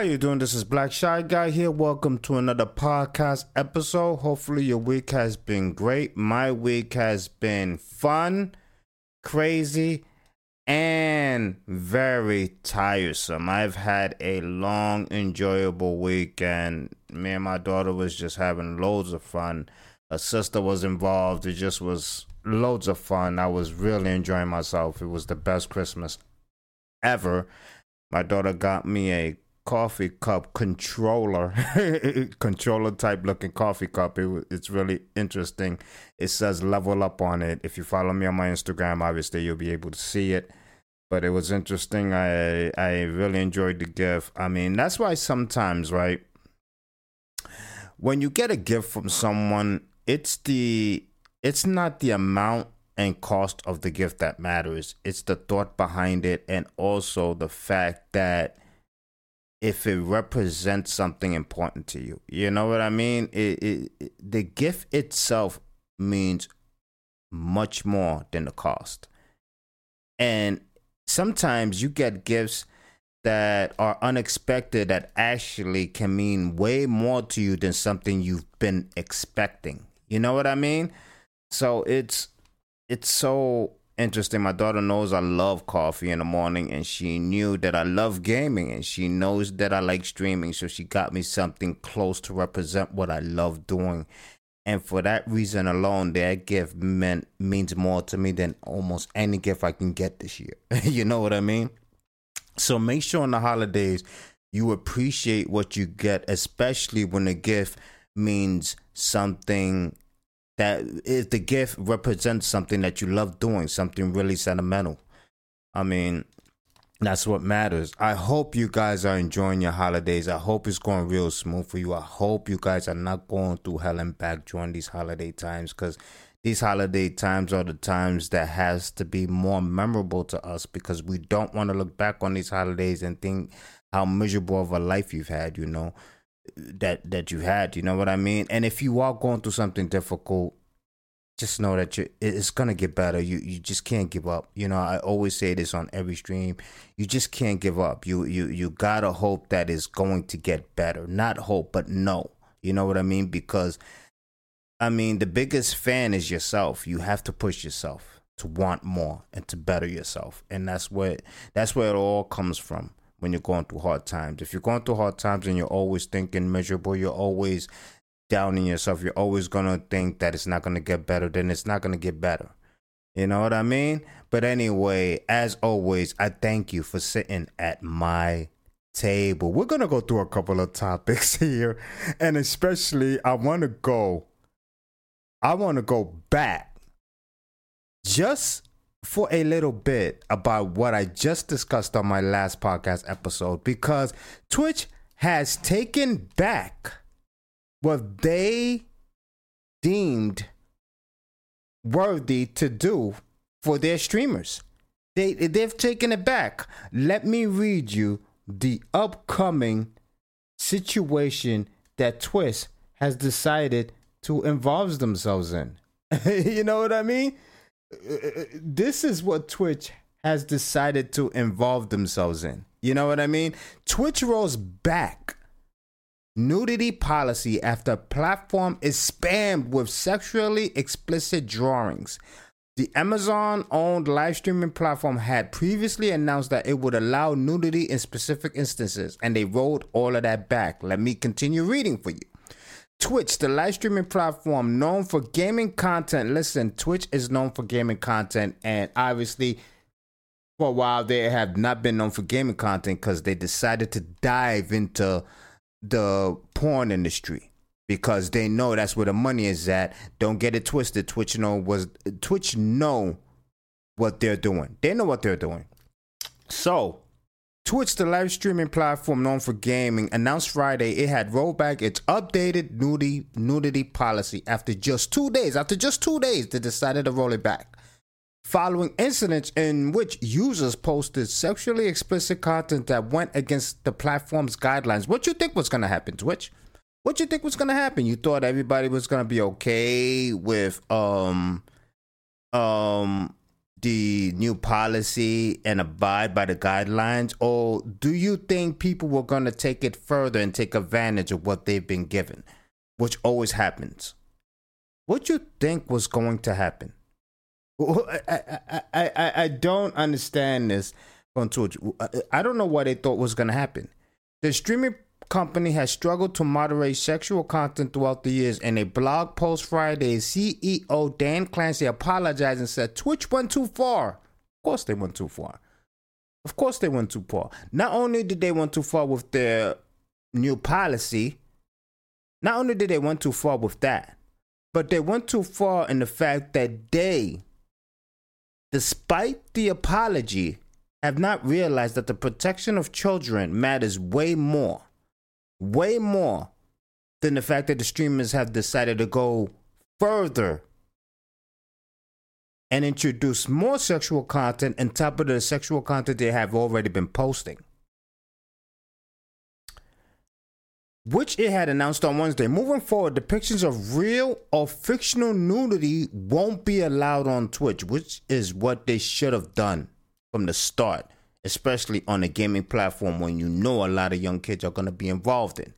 How you doing? This is Black Shy Guy here. Welcome to another podcast episode. Hopefully your week has been great. My week has been fun, crazy, and very tiresome. I've had a long, enjoyable week, and me and my daughter was just having loads of fun. A sister was involved. It just was loads of fun. I was really enjoying myself. It was the best Christmas ever. My daughter got me a coffee cup controller, controller type looking coffee cup. It, it's really interesting. It says level up on it. If you follow me on my Instagram, obviously you'll be able to see it. But it was interesting. I I really enjoyed the gift. I mean, that's why sometimes, right? When you get a gift from someone, it's the it's not the amount and cost of the gift that matters. It's the thought behind it and also the fact that if it represents something important to you. You know what I mean? It, it, it, the gift itself means much more than the cost. And sometimes you get gifts that are unexpected that actually can mean way more to you than something you've been expecting. You know what I mean? So it's it's so interesting. My daughter knows I love coffee in the morning, and she knew that I love gaming, and she knows that I like streaming. So she got me something close to represent what I love doing. And for that reason alone, that gift meant means more to me than almost any gift I can get this year. you know what I mean? So make sure on the holidays you appreciate what you get, especially when the gift means something that if the gift represents something that you love doing, something really sentimental. I mean, that's what matters. I hope you guys are enjoying your holidays. I hope it's going real smooth for you. I hope you guys are not going through hell and back during these holiday times because these holiday times are the times that has to be more memorable to us because we don't want to look back on these holidays and think how miserable of a life you've had, you know that that you had. You know what I mean? And if you are going through something difficult, just know that you it's gonna get better. You you just can't give up. You know, I always say this on every stream. You just can't give up. You you you gotta hope that it's going to get better. Not hope, but know. You know what I mean? Because I mean the biggest fan is yourself. You have to push yourself to want more and to better yourself. And that's where that's where it all comes from when you're going through hard times. If you're going through hard times and you're always thinking miserable, you're always downing yourself, you're always gonna think that it's not gonna get better, then it's not gonna get better. You know what I mean? But anyway, as always, I thank you for sitting at my table. We're gonna go through a couple of topics here, and especially I wanna go, I wanna go back just for a little bit about what I just discussed on my last podcast episode because Twitch has taken back what they deemed worthy to do for their streamers. They they've taken it back. Let me read you the upcoming situation that Twitch has decided to involve themselves in. you know what I mean? This is what Twitch has decided to involve themselves in. You know what I mean? Twitch rolls back nudity policy after platform is spammed with sexually explicit drawings. The Amazon owned live streaming platform had previously announced that it would allow nudity in specific instances, and they rolled all of that back. Let me continue reading for you. Twitch, the live streaming platform known for gaming content. Listen, Twitch is known for gaming content, and obviously, for a while, they have not been known for gaming content because they decided to dive into the porn industry because they know that's where the money is at. Don't get it twisted. Twitch know was Twitch know what they're doing. They know what they're doing. So Twitch, the live streaming platform known for gaming, announced Friday it had rolled back its updated nudity nudity policy after just two days. After just two days, they decided to roll it back. Following incidents in which users posted sexually explicit content that went against the platform's guidelines. What you think was gonna happen, Twitch? What you think was gonna happen? You thought everybody was gonna be okay with um um the new policy and abide by the guidelines, or do you think people were going to take it further and take advantage of what they've been given, which always happens? What you think was going to happen? I, I, I, I don't understand this. I don't know what they thought was going to happen. The streaming company has struggled to moderate sexual content throughout the years. In a blog post Friday, CEO Dan Clancy apologized and said Twitch went too far. Of course, they went too far. Of course, they went too far. Not only did they went too far with their new policy, not only did they went too far with that, but they went too far in the fact that they, despite the apology, have not realized that the protection of children matters way more way more than the fact that the streamers have decided to go further and introduce more sexual content on top of the sexual content they have already been posting. Which it had announced on Wednesday. Moving forward, depictions of real or fictional nudity won't be allowed on Twitch, which is what they should have done from the start especially on a gaming platform when you know a lot of young kids are going to be involved in.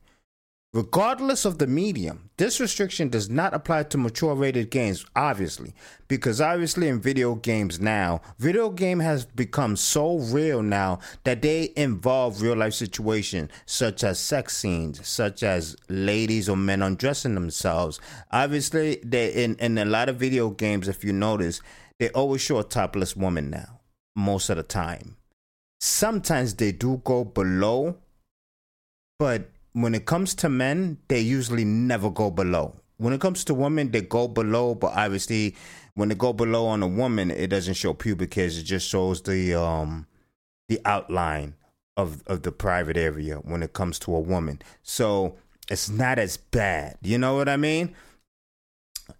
Regardless of the medium, this restriction does not apply to mature rated games, obviously, because obviously in video games now, video game has become so real now that they involve real life situations such as sex scenes, such as ladies or men undressing themselves. Obviously, they in, in a lot of video games, if you notice, they always show a topless woman now, most of the time. Sometimes they do go below, but when it comes to men, they usually never go below. When it comes to women, they go below, but obviously, when they go below on a woman, it doesn't show pubic hairs. It just shows the um the outline of of the private area when it comes to a woman. So it's not as bad. You know what I mean?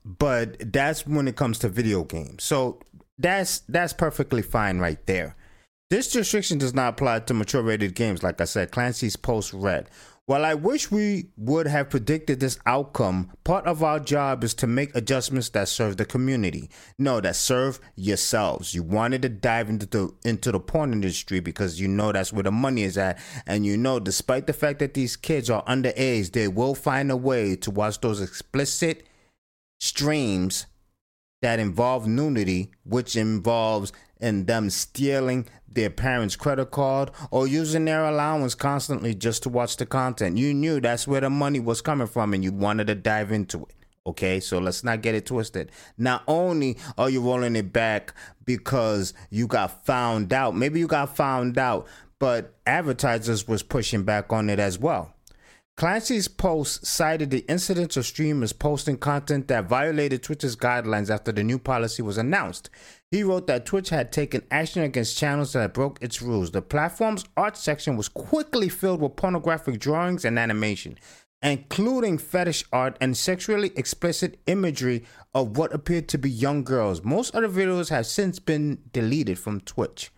But that's when it comes to video games. So that's that's perfectly fine right there. This restriction does not apply to mature rated games, like I said. Clancy's post read. While I wish we would have predicted this outcome, part of our job is to make adjustments that serve the community. No, that serve yourselves. You wanted to dive into the into the porn industry because you know that's where the money is at, and you know, despite the fact that these kids are underage, they will find a way to watch those explicit streams that involve nudity, which involves in them stealing their parents' credit card or using their allowance constantly just to watch the content. You knew that's where the money was coming from and you wanted to dive into it. Okay, so let's not get it twisted. Not only are you rolling it back because you got found out, maybe you got found out, but advertisers was pushing back on it as well. Clancy's post cited the incidents of streamers posting content that violated Twitch's guidelines after the new policy was announced. He wrote that Twitch had taken action against channels that broke its rules. The platform's art section was quickly filled with pornographic drawings and animation, including fetish art and sexually explicit imagery of what appeared to be young girls. Most other videos have since been deleted from Twitch.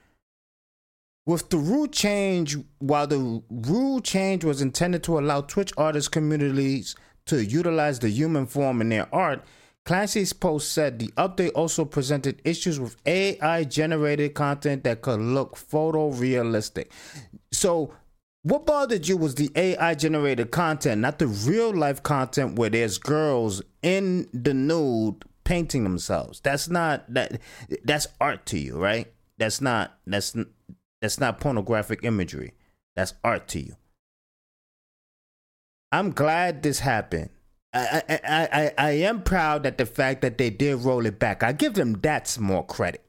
With the rule change, while the rule change was intended to allow Twitch artists communities to utilize the human form in their art, Clancy's post said the update also presented issues with AI generated content that could look photorealistic. So, what bothered you was the AI generated content, not the real life content where there's girls in the nude painting themselves. That's not that that's art to you, right? That's not that's that's not pornographic imagery. That's art to you. I'm glad this happened. I, I, I, I am proud that the fact that they did roll it back. I give them that more credit.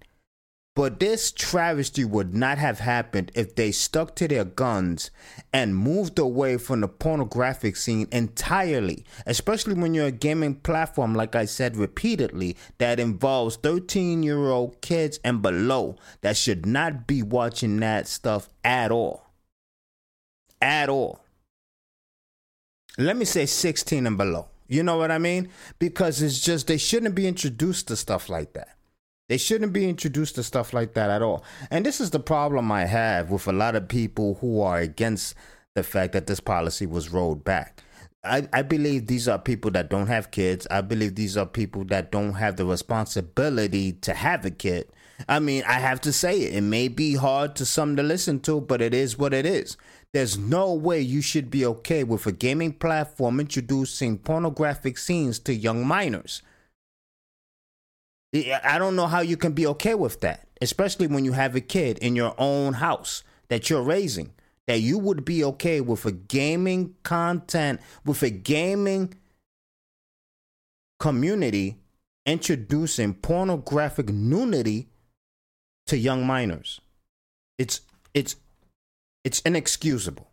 But this travesty would not have happened if they stuck to their guns and moved away from the pornographic scene entirely, especially when you're a gaming platform, like I said repeatedly, that involves 13 year old kids and below that should not be watching that stuff at all. At all. Let me say 16 and below. You know what I mean? Because it's just, they shouldn't be introduced to stuff like that. They shouldn't be introduced to stuff like that at all. And this is the problem I have with a lot of people who are against the fact that this policy was rolled back. I, I believe these are people that don't have kids. I believe these are people that don't have the responsibility to have a kid. I mean, I have to say it. It may be hard to some to listen to, but it is what it is. There's no way you should be okay with a gaming platform introducing pornographic scenes to young minors. I don't know how you can be okay with that, especially when you have a kid in your own house that you're raising. That you would be okay with a gaming content, with a gaming community introducing pornographic nudity to young minors. It's it's it's inexcusable.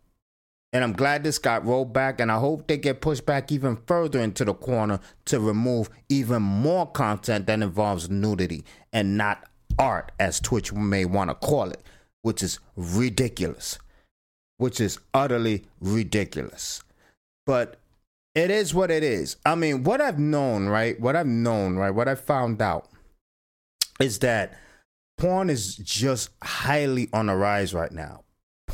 And I'm glad this got rolled back, and I hope they get pushed back even further into the corner to remove even more content that involves nudity and not art, as Twitch may want to call it, which is ridiculous. Which is utterly ridiculous. But it is what it is. I mean, what I've known, right? What I've known, right? What I found out is that porn is just highly on the rise right now.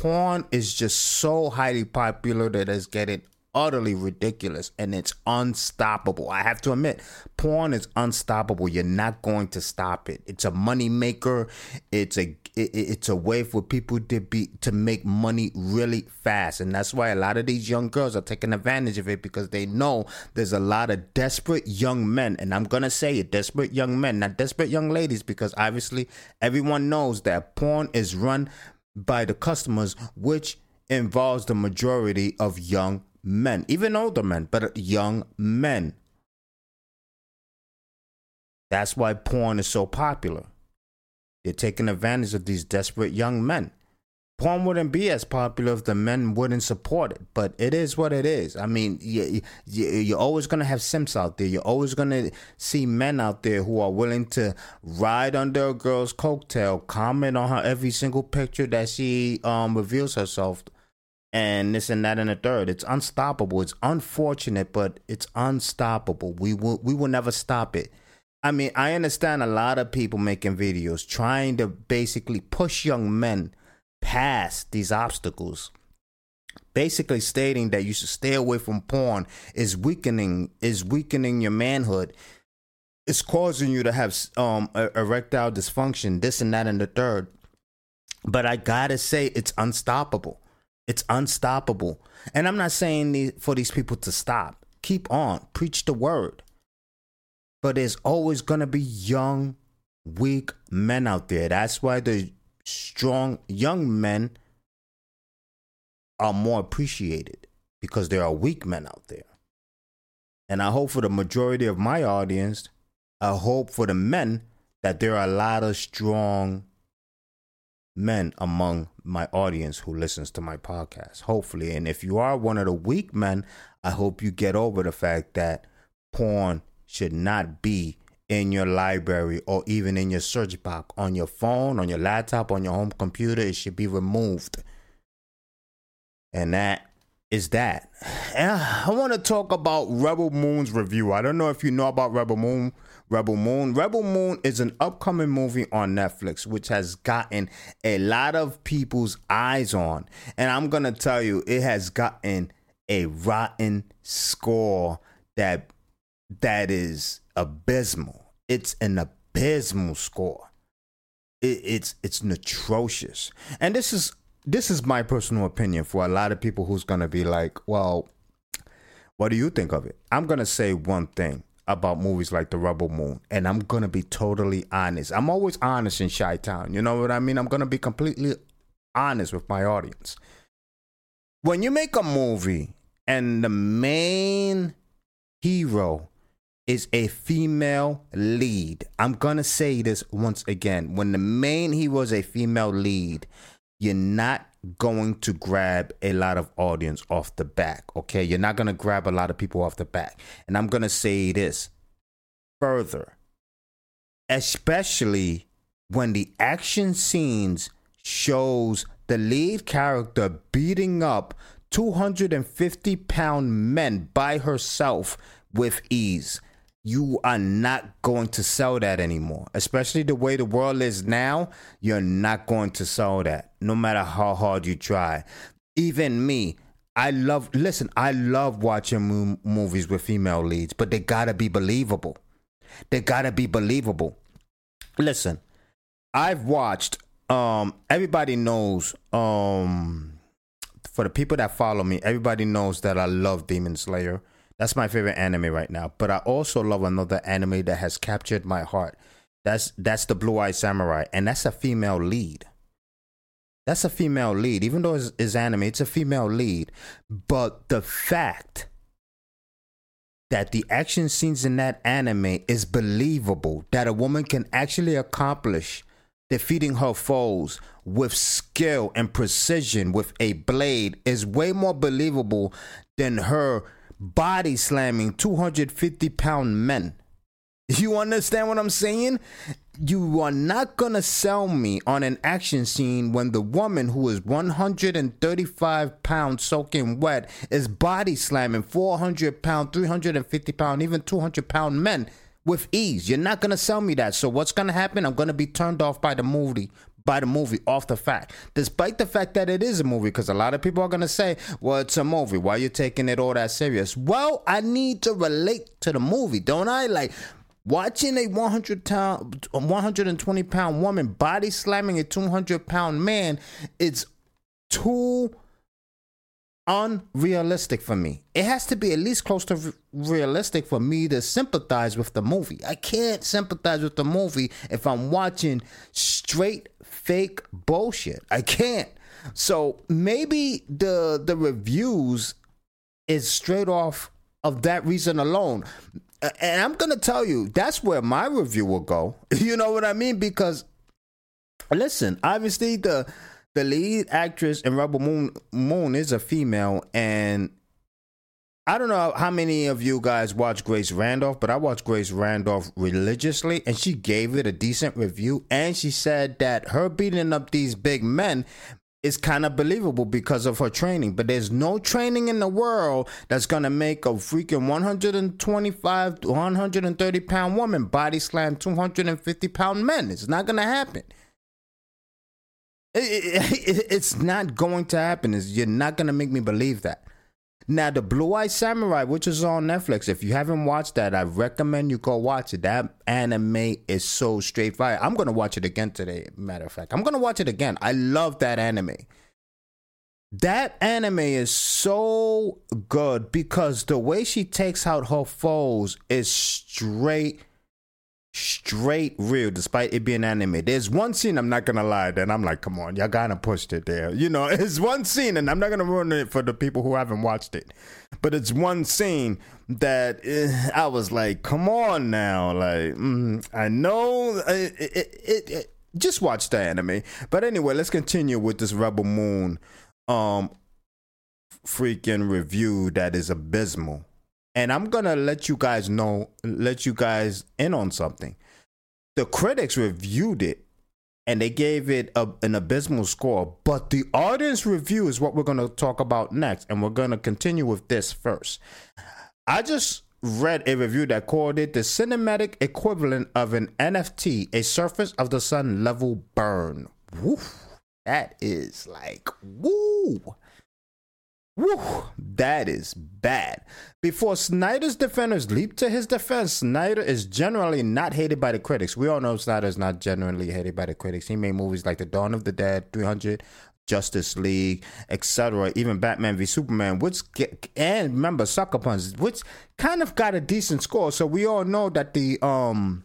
Porn is just so highly popular that it's getting utterly ridiculous and it's unstoppable. I have to admit, porn is unstoppable. You're not going to stop it. It's a money maker. It's a it, it's a way for people to be to make money really fast, and that's why a lot of these young girls are taking advantage of it because they know there's a lot of desperate young men, and I'm gonna say it, desperate young men, not desperate young ladies, because obviously everyone knows that porn is run by the customers, which involves the majority of young men, even older men, but young men. That's why porn is so popular. They're taking advantage of these desperate young men. Porn wouldn't be as popular if the men wouldn't support it, but it is what it is. I mean, you, you, you're always going to have simps out there. You're always going to see men out there who are willing to ride under a girl's coattail, comment on her every single picture that she um, reveals herself and this and that and the third. It's unstoppable. It's unfortunate, but it's unstoppable. We will we will never stop it. I mean, I understand a lot of people making videos trying to basically push young men past these obstacles. Basically stating that you should stay away from porn is weakening is weakening your manhood. It's causing you to have um erectile dysfunction, this and that and the third. But I gotta say, it's unstoppable. It's unstoppable. And I'm not saying for these people to stop. Keep on, preach the word. But there's always to be young, weak men out there. That's why the strong young men are more appreciated because there are weak men out there. And I hope for the majority of my audience, I hope for the men that there are a lot of strong men among my audience who listens to my podcast, hopefully. And if you are one of the weak men, I hope you get over the fact that porn should not be in your library or even in your search box on your phone, on your laptop, on your home computer. It should be removed. And that is that. And I want to talk about Rebel Moon's review. I don't know if you know about Rebel Moon. Rebel Moon. Rebel Moon is an upcoming movie on Netflix, which has gotten a lot of people's eyes on. And I'm going to tell you, it has gotten a rotten score that that is abysmal. It's an abysmal score. It, it's it's atrocious. And this is this is my personal opinion for a lot of people who's to be like, well, what do you think of it? I'm to say one thing about movies like The Rebel Moon, and I'm gonna be totally honest. I'm always honest in Chi Town. You know what I mean? I'm gonna be completely honest with my audience. When you make a movie and the main hero is a female lead, I'm gonna say this once again. When the main hero is a female lead, you're not going to grab a lot of audience off the back. Okay. You're not to grab a lot of people off the back. And I'm to say this further, especially when the action scenes shows the lead character beating up 250 pound men by herself with ease you are not going to sell that anymore. Especially the way the world is now, you're not going to sell that, no matter how hard you try. Even me, I love, listen, I love watching movies with female leads, but they gotta be believable. They gotta be believable. Listen, I've watched um everybody knows um for the people that follow me, everybody knows that I love Demon Slayer. That's my favorite anime right now. But I also love another anime that has captured my heart. That's that's the Blue Eye Samurai, and that's a female lead. That's a female lead, even though it's, it's anime. It's a female lead, but the fact that the action scenes in that anime is believable, that a woman can actually accomplish defeating her foes with skill and precision with a blade is way more believable than her body slamming 250 pound men. You understand what I'm saying? You are not gonna sell me on an action scene when the woman who is 135 pounds soaking wet is body slamming 400 pound, 350 pound, even 200 pound men with ease. You're not gonna sell me that. So what's gonna happen? I'm gonna be turned off by the movie by the movie off the fact, despite the fact that it is a movie, because a lot of people are gonna say, "Well, it's a movie. Why are you taking it all that serious?" Well, I need to relate to the movie, don't I? Like watching a 100 pound, 120 pound woman body slamming a 200 pound man, it's too unrealistic for me. It has to be at least close to r- realistic for me to sympathize with the movie. I can't sympathize with the movie if I'm watching straight fake bullshit. I can't. So maybe the the reviews is straight off of that reason alone. And I'm gonna tell you, that's where my review will go. You know what I mean? Because listen, obviously the the lead actress in Rebel Moon Moon is a female, and I don't know how many of you guys watch Grace Randolph, but I watch Grace Randolph religiously, and she gave it a decent review. And she said that her beating up these big men is kind of believable because of her training. But there's no training in the world that's gonna make a freaking 125, 130 pound woman body slam 250 pound men. It's not gonna happen. It, it, it's not going to happen. It's, you're not going to make me believe that. Now, the Blue Eye Samurai, which is on Netflix, if you haven't watched that, I recommend you go watch it. That anime is so straight fire. I'm to watch it again today, matter of fact. I'm to watch it again. I love that anime. That anime is so good because the way she takes out her foes is straight straight real despite it being anime. There's one scene i'm not gonna lie that i'm like come on y'all gotta pushed it there. You know it's one scene and i'm not gonna ruin it for the people who haven't watched it. But it's one scene that uh, i was like come on now like mm, i know it, it, it, just watch the anime. But anyway let's continue with this rebel moon um freaking review that is abysmal and I'm gonna let you guys know, let you guys in on something. The critics reviewed it and they gave it a, an abysmal score, but the audience review is what we're gonna talk about next, and we're gonna continue with this first. I just read a review that called it the cinematic equivalent of an NFT, a surface of the sun level burn. Woo! That is like woo. That is bad. Before Snyder's defenders leap to his defense, Snyder is generally not hated by the critics. We all know Snyder is not generally hated by the critics. He made movies like The Dawn of the Dead, 300, Justice League, etc. Even Batman v Superman, which and remember Sucker Punch, which kind of got a decent score. So we all know that the um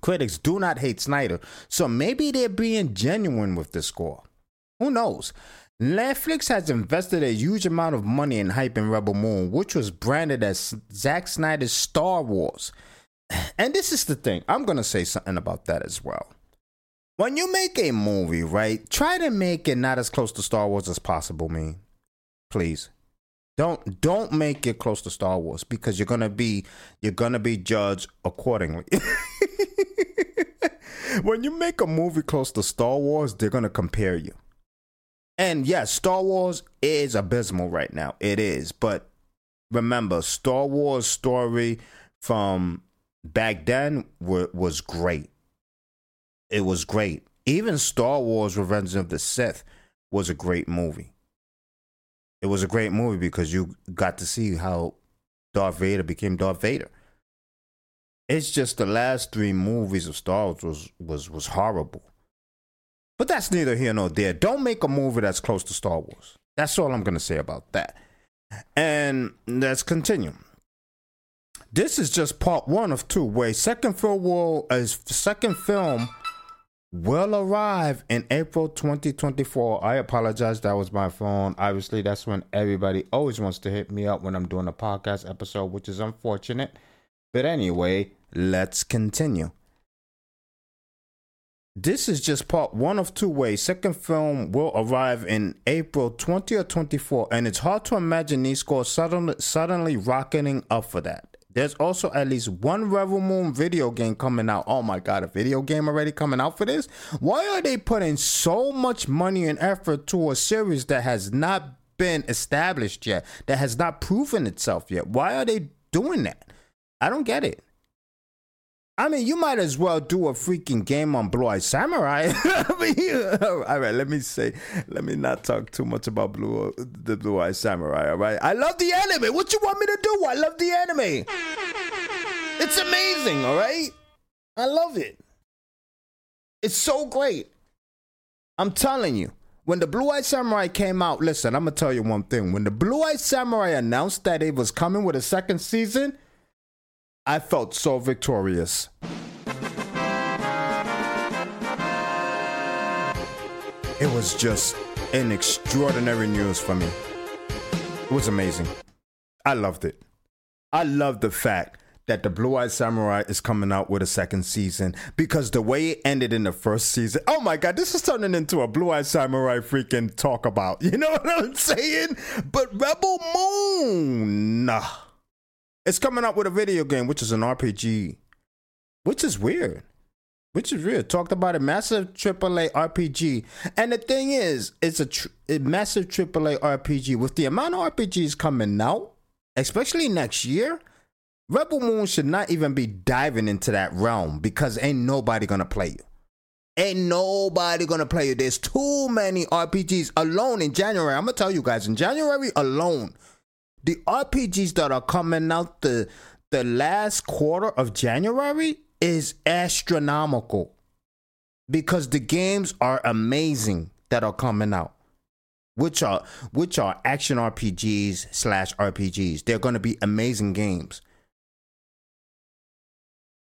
critics do not hate Snyder. So maybe they're being genuine with the score. Who knows? Netflix has invested a huge amount of money in hyping Rebel Moon, which was branded as Zack Snyder's Star Wars. And this is the thing, I'm to say something about that as well. When you make a movie, right, try to make it not as close to Star Wars as possible, man. Please. Don't don't make it close to Star Wars because you're gonna be you're gonna be judged accordingly. when you make a movie close to Star Wars, they're gonna compare you. And yes, Star Wars is abysmal right now. It is. But remember, Star Wars story from back then were, was great. It was great. Even Star Wars Revenge of the Sith was a great movie. It was a great movie because you got to see how Darth Vader became Darth Vader. It's just the last three movies of Star Wars was was was horrible. But that's neither here nor there. Don't make a movie that's close to Star Wars. That's all I'm going to say about that. And let's continue. This is just part one of two, where second film will a second film will arrive in April 2024. I apologize, that was my phone. Obviously, that's when everybody always wants to hit me up when I'm doing a podcast episode, which is unfortunate. But anyway, let's continue. This is just part one of two ways. Second film will arrive in April 20 or 24, and it's hard to imagine these scores suddenly, suddenly rocketing up for that. There's also at least one Rebel Moon video game coming out. Oh my god, a video game already coming out for this? Why are they putting so much money and effort to a series that has not been established yet, that has not proven itself yet? Why are they doing that? I don't get it. I mean, you might as well do a freaking game on Blue Eye Samurai. All right, let me say, let me not talk too much about Blue the Blue Eye Samurai. All right, I love the anime. What you want me to do? I love the anime. It's amazing. All right, I love it. It's so great. I'm telling you. When the Blue Eye Samurai came out, listen, I'm gonna tell you one thing. When the Blue Eye Samurai announced that it was coming with a second season, I felt so victorious. It was just an extraordinary news for me. It was amazing. I loved it. I love the fact that the Blue Eye Samurai is coming out with a second season because the way it ended in the first season. Oh my god, this is turning into a Blue Eye Samurai freaking talk about. You know what I'm saying? But Rebel Moon. Nah it's coming out with a video game, which is an RPG, which is weird. Which is weird. Talked about a massive AAA RPG, and the thing is, it's a, tr- a massive AAA RPG. With the amount of RPGs coming out, especially next year, Rebel Moon should not even be diving into that realm because ain't nobody gonna play you. Ain't nobody gonna play you. There's too many RPGs alone in January. I'm gonna tell you guys, in January alone, the RPGs that are coming out the the last quarter of January is astronomical because the games are amazing that are coming out which are which are action RPGs slash RPGs. They're going to be amazing games.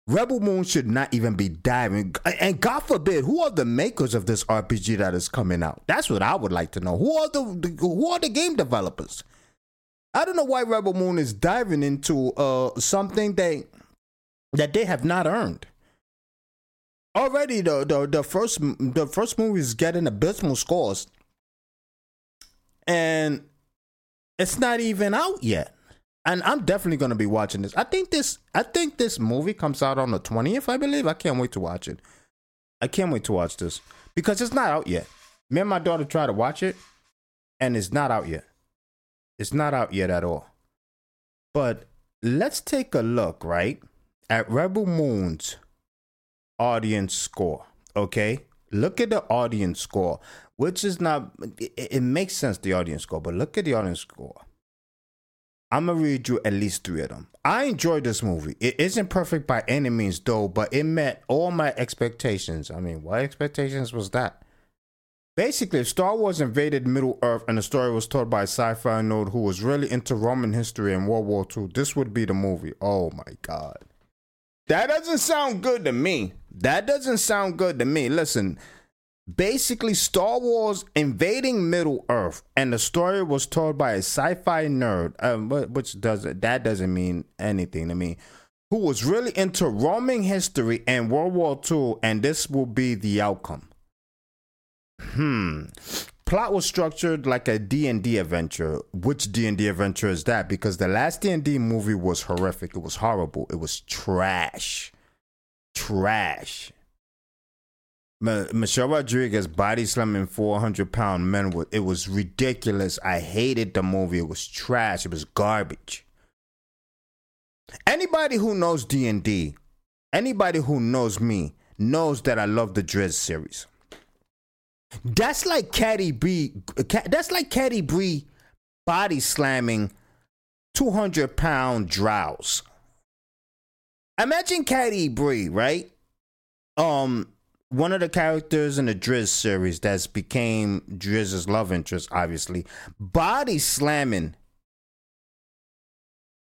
Rebel Moon should not even be diving, and God forbid, who are the makers of this RPG that is coming out? That's what I would like to know. Who are the who are the game developers? I don't know why Rebel Moon is diving into uh, something they that they have not earned. Already, the, the the first the first movie is getting abysmal scores, and it's not even out yet. And I'm definitely gonna be watching this. I think this I think this movie comes out on the twentieth. I believe. I can't wait to watch it. I can't wait to watch this because it's not out yet. Me and my daughter try to watch it, and it's not out yet. It's not out yet at all. But let's take a look, right, at Rebel Moon's audience score. Okay? Look at the audience score, which is not, it, it makes sense, the audience score, but look at the audience score. I'm gonna read you at least three of them. I enjoyed this movie. It isn't perfect by any means, though, but it met all my expectations. I mean, what expectations was that? Basically, if Star Wars invaded Middle Earth and the story was told by a sci-fi nerd who was really into Roman history and World War II, this would be the movie. Oh my god. That doesn't sound good to me. That doesn't sound good to me. Listen, basically Star Wars invading Middle Earth and the story was told by a sci-fi nerd, um, which doesn't that doesn't mean anything to me, who was really into Roman history and World War II, and this will be the outcome. Hmm. Plot was structured like a D&D adventure. Which D&D adventure is that? Because the last D&D movie was horrific. It was horrible. It was trash. Trash. M- Michelle Rodriguez body slamming 400 pound men. It was ridiculous. I hated the movie. It was trash. It was garbage. Anybody who knows D&D, anybody who knows me, knows that I love the Drizzt series. That's like Caddy B. That's like Catti-brie body slamming 200 pound drows. Imagine Catti-brie, right? Um, one of the characters in the Drizzt series that's became Drizzt's love interest, obviously, body slamming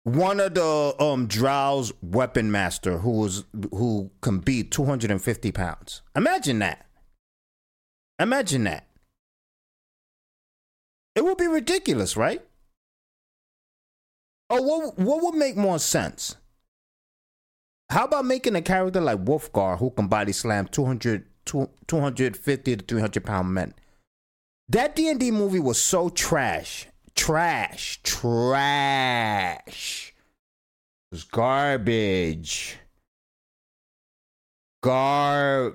one of the um Drow's weapon master who was who can beat 250 pounds. Imagine that. Imagine that. It would be ridiculous, right? Oh, what what would make more sense? How about making a character like Wulfgar who can body slam 200, 250 to 300 pound men? That D&D movie was so trash trash, trash. It was garbage. Garbage.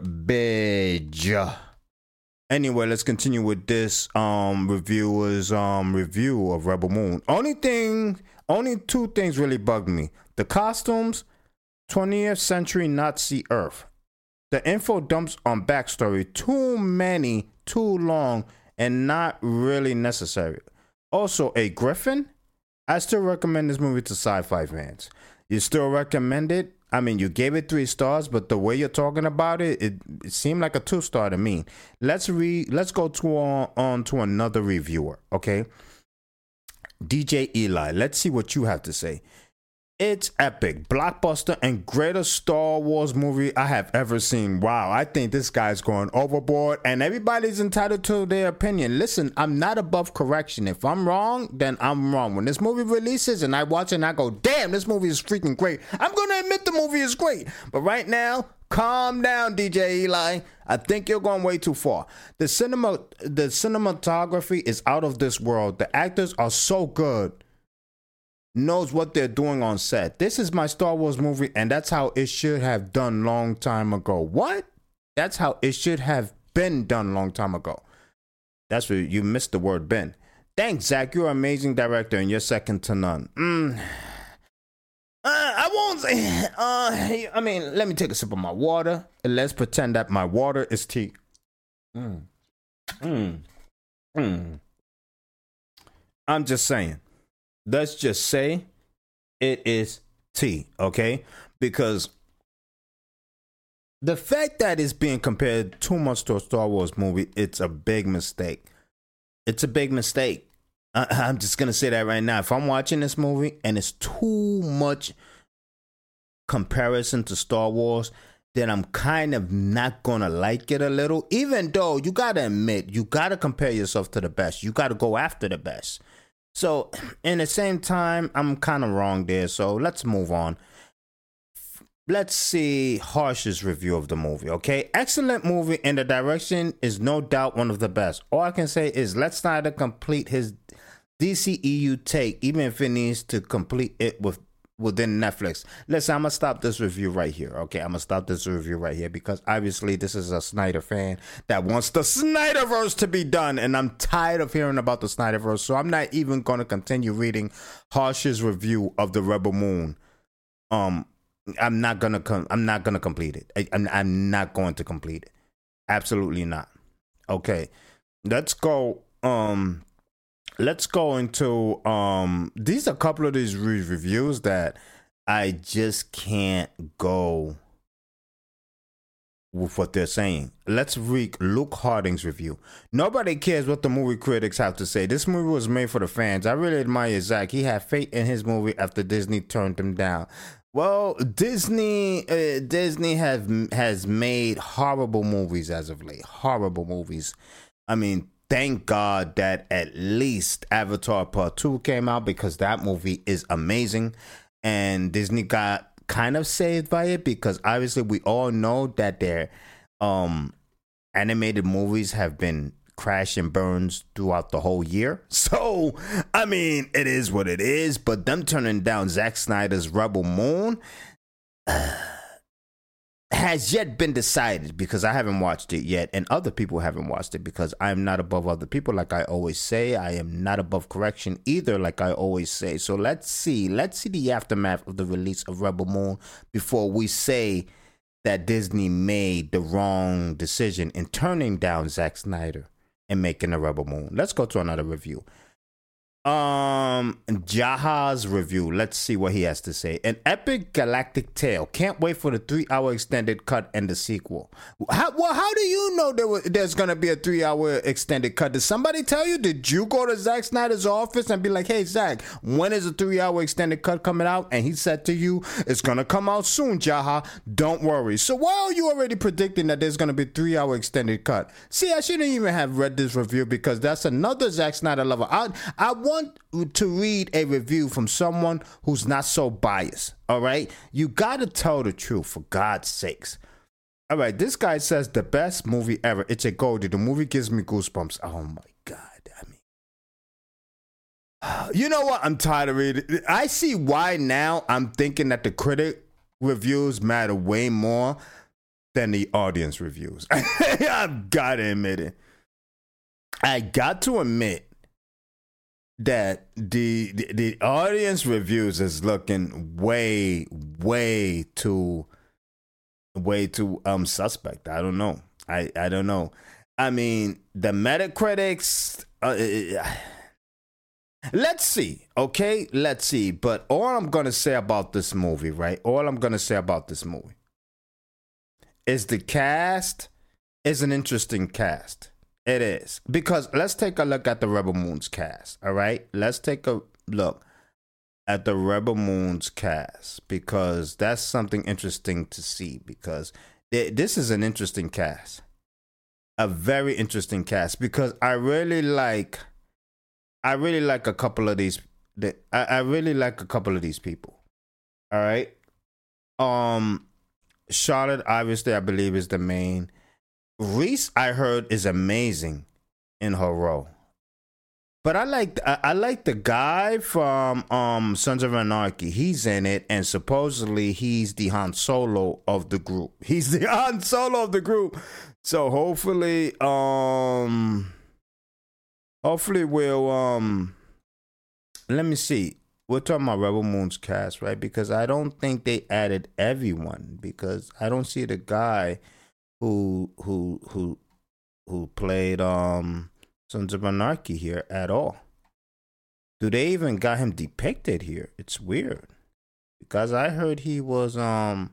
Anyway, let's continue with this um reviewer's um review of Rebel Moon. Only thing, only two things really bugged me: the costumes, 20th century Nazi Earth. The info dumps on backstory too many, too long, and not really necessary. Also, a Griffin. I still recommend this movie to sci-fi fans. You still recommend it? I mean, you gave it three stars, but the way you're talking about it, it, it seemed like a two star to me. Let's re let's go to uh, on to another reviewer, okay? DJ Eli, let's see what you have to say. It's epic, blockbuster, and greatest Star Wars movie I have ever seen. Wow, I think this guy's going overboard, and everybody's entitled to their opinion. Listen, I'm not above correction. If I'm wrong, then I'm wrong. When this movie releases and I watch it and I go, damn, this movie is freaking great, I'm gonna admit the movie is great. But right now, calm down, DJ Eli. I think you're going way too far. The cinema, the cinematography is out of this world. The actors are so good knows what they're doing on set. This is my Star Wars movie, and that's how it should have done long time ago. What? That's how it should have been done long time ago. That's where you missed the word been. Thanks, Zack. You're an amazing director, and you're second to none. Mm. Uh, I won't say. Uh, I mean, let me take a sip of my water, and let's pretend that my water is tea. Mm. Mm. Mm. I'm just saying let's just say it is tea, okay? Because the fact that it's being compared too much to a Star Wars movie, it's a big mistake. It's a big mistake. I, I'm just gonna say that right now. If I'm watching this movie and it's too much comparison to Star Wars, then I'm kind of not gonna like it a little. Even though you gotta admit, you gotta compare yourself to the best. You gotta go after the best. So, in the same time, I'm kind of wrong there. So, let's move on. Let's see Harsh's review of the movie. Okay, excellent movie, and the direction is no doubt one of the best. All I can say is let Snyder complete his DCEU take, even if it needs to complete it with within Netflix. Listen, I'm gonna stop this review right here. Okay, I'm gonna stop this review right here because obviously this is a Snyder fan that wants the Snyderverse to be done, and I'm tired of hearing about the Snyderverse. So I'm not even gonna continue reading Harsh's review of the Rebel Moon. Um, I'm not gonna com- I'm not gonna complete it. I, I'm I'm not going to complete it. Absolutely not. Okay, let's go. Um let's go into um these a couple of these re- reviews that I just can't go with what they're saying. Let's read Luke Harding's review. Nobody cares what the movie critics have to say. This movie was made for the fans. I really admire Zack. He had faith in his movie after Disney turned him down. Well, Disney uh, Disney have has made horrible movies as of late. Horrible movies. I mean, thank God that at least Avatar Part 2 came out because that movie is amazing. And Disney got kind of saved by it because obviously we all know that their um animated movies have been crash and burns throughout the whole year. So, I mean, it is what it is, but them turning down Zack Snyder's Rebel Moon uh, has yet been decided because I haven't watched it yet, and other people haven't watched it because I am not above other people, like I always say. I am not above correction either, like I always say. So let's see. Let's see the aftermath of the release of Rebel Moon before we say that Disney made the wrong decision in turning down Zack Snyder and making a Rebel Moon. Let's go to another review. Um, Jaha's review. Let's see what he has to say. An epic galactic tale. Can't wait for the three-hour extended cut and the sequel. How, well, how do you know there was, there's gonna be a three-hour extended cut? Did somebody tell you? Did you go to Zack Snyder's office and be like, "Hey, Zack, when is the three-hour extended cut coming out?" And he said to you, "It's gonna come out soon, Jaha. Don't worry." So why are you already predicting that there's gonna be three-hour extended cut? See, I shouldn't even have read this review because that's another Zack Snyder lover. I I want to read a review from someone who's not so biased. All right. You got to tell the truth for God's sakes. All right. This guy says the best movie ever. It's a Goldie. The movie gives me goosebumps. Oh my God. I mean, you know what? I'm tired of reading. I see why now I'm thinking that the critic reviews matter way more than the audience reviews. I've got to admit it. I got to admit that the, the, the audience reviews is looking way way too way too um suspect. I don't know. I I don't know. I mean, the Metacritics. Uh, let's see. Okay, let's see. But all I'm gonna say about this movie, right? All I'm gonna say about this movie is the cast is an interesting cast. It is. Because let's take a look at the Rebel Moons cast. All right. Let's take a look at the Rebel Moons cast because that's something interesting to see because this is an interesting cast. A very interesting cast because I really like I really like a couple of these I, I really like a couple of these people. All right. Um Charlotte obviously I believe is the main Reese, I heard, is amazing in her role. But I like I, I like the guy from um Sons of Anarchy. He's in it, and supposedly he's the Han Solo of the group. He's the Han Solo of the group. So hopefully, um, hopefully we'll um, let me see. We're talking about Rebel Moon's cast, right? Because I don't think they added everyone because I don't see the guy who who who who played um Sons of Anarchy here at all. Do they even got him depicted here? It's weird. Because I heard he was um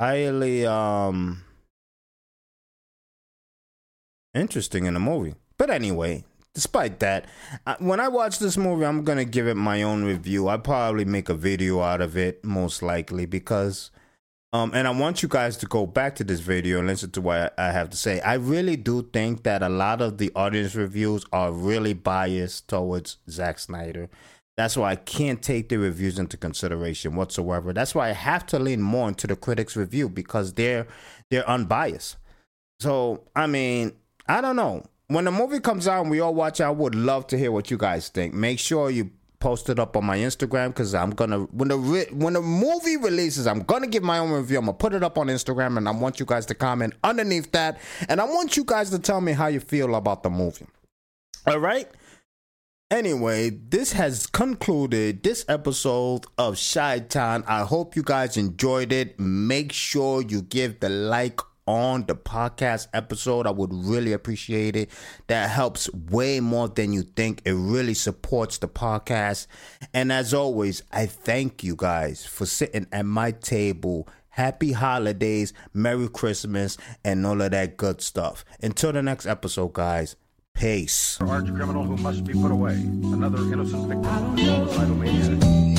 highly um interesting in the movie. But anyway, despite that, when I watch this movie, I'm gonna give it my own review. I'll probably make a video out of it, most likely, because um, and I want you guys to go back to this video and listen to what I have to say. I really do think that a lot of the audience reviews are really biased towards Zack Snyder. That's why I can't take the reviews into consideration whatsoever. That's why I have to lean more into the critics' review because they're they're unbiased. So I mean, I don't know. When the movie comes out and we all watch, I would love to hear what you guys think. Make sure you post it up on my Instagram because I'm gonna when the when the movie releases, I'm gonna give my own review. I'm gonna put it up on Instagram, and I want you guys to comment underneath that, and I want you guys to tell me how you feel about the movie. All right. Anyway, this has concluded this episode of Shy Town. I hope you guys enjoyed it. Make sure you give the like on the podcast episode. I would really appreciate it. That helps way more than you think. It really supports the podcast. And as always, I thank you guys for sitting at my table. Happy holidays, Merry Christmas, and all of that good stuff. Until the next episode, guys. Peace. Arch criminal who must be put away. Another innocent victim of a maniac.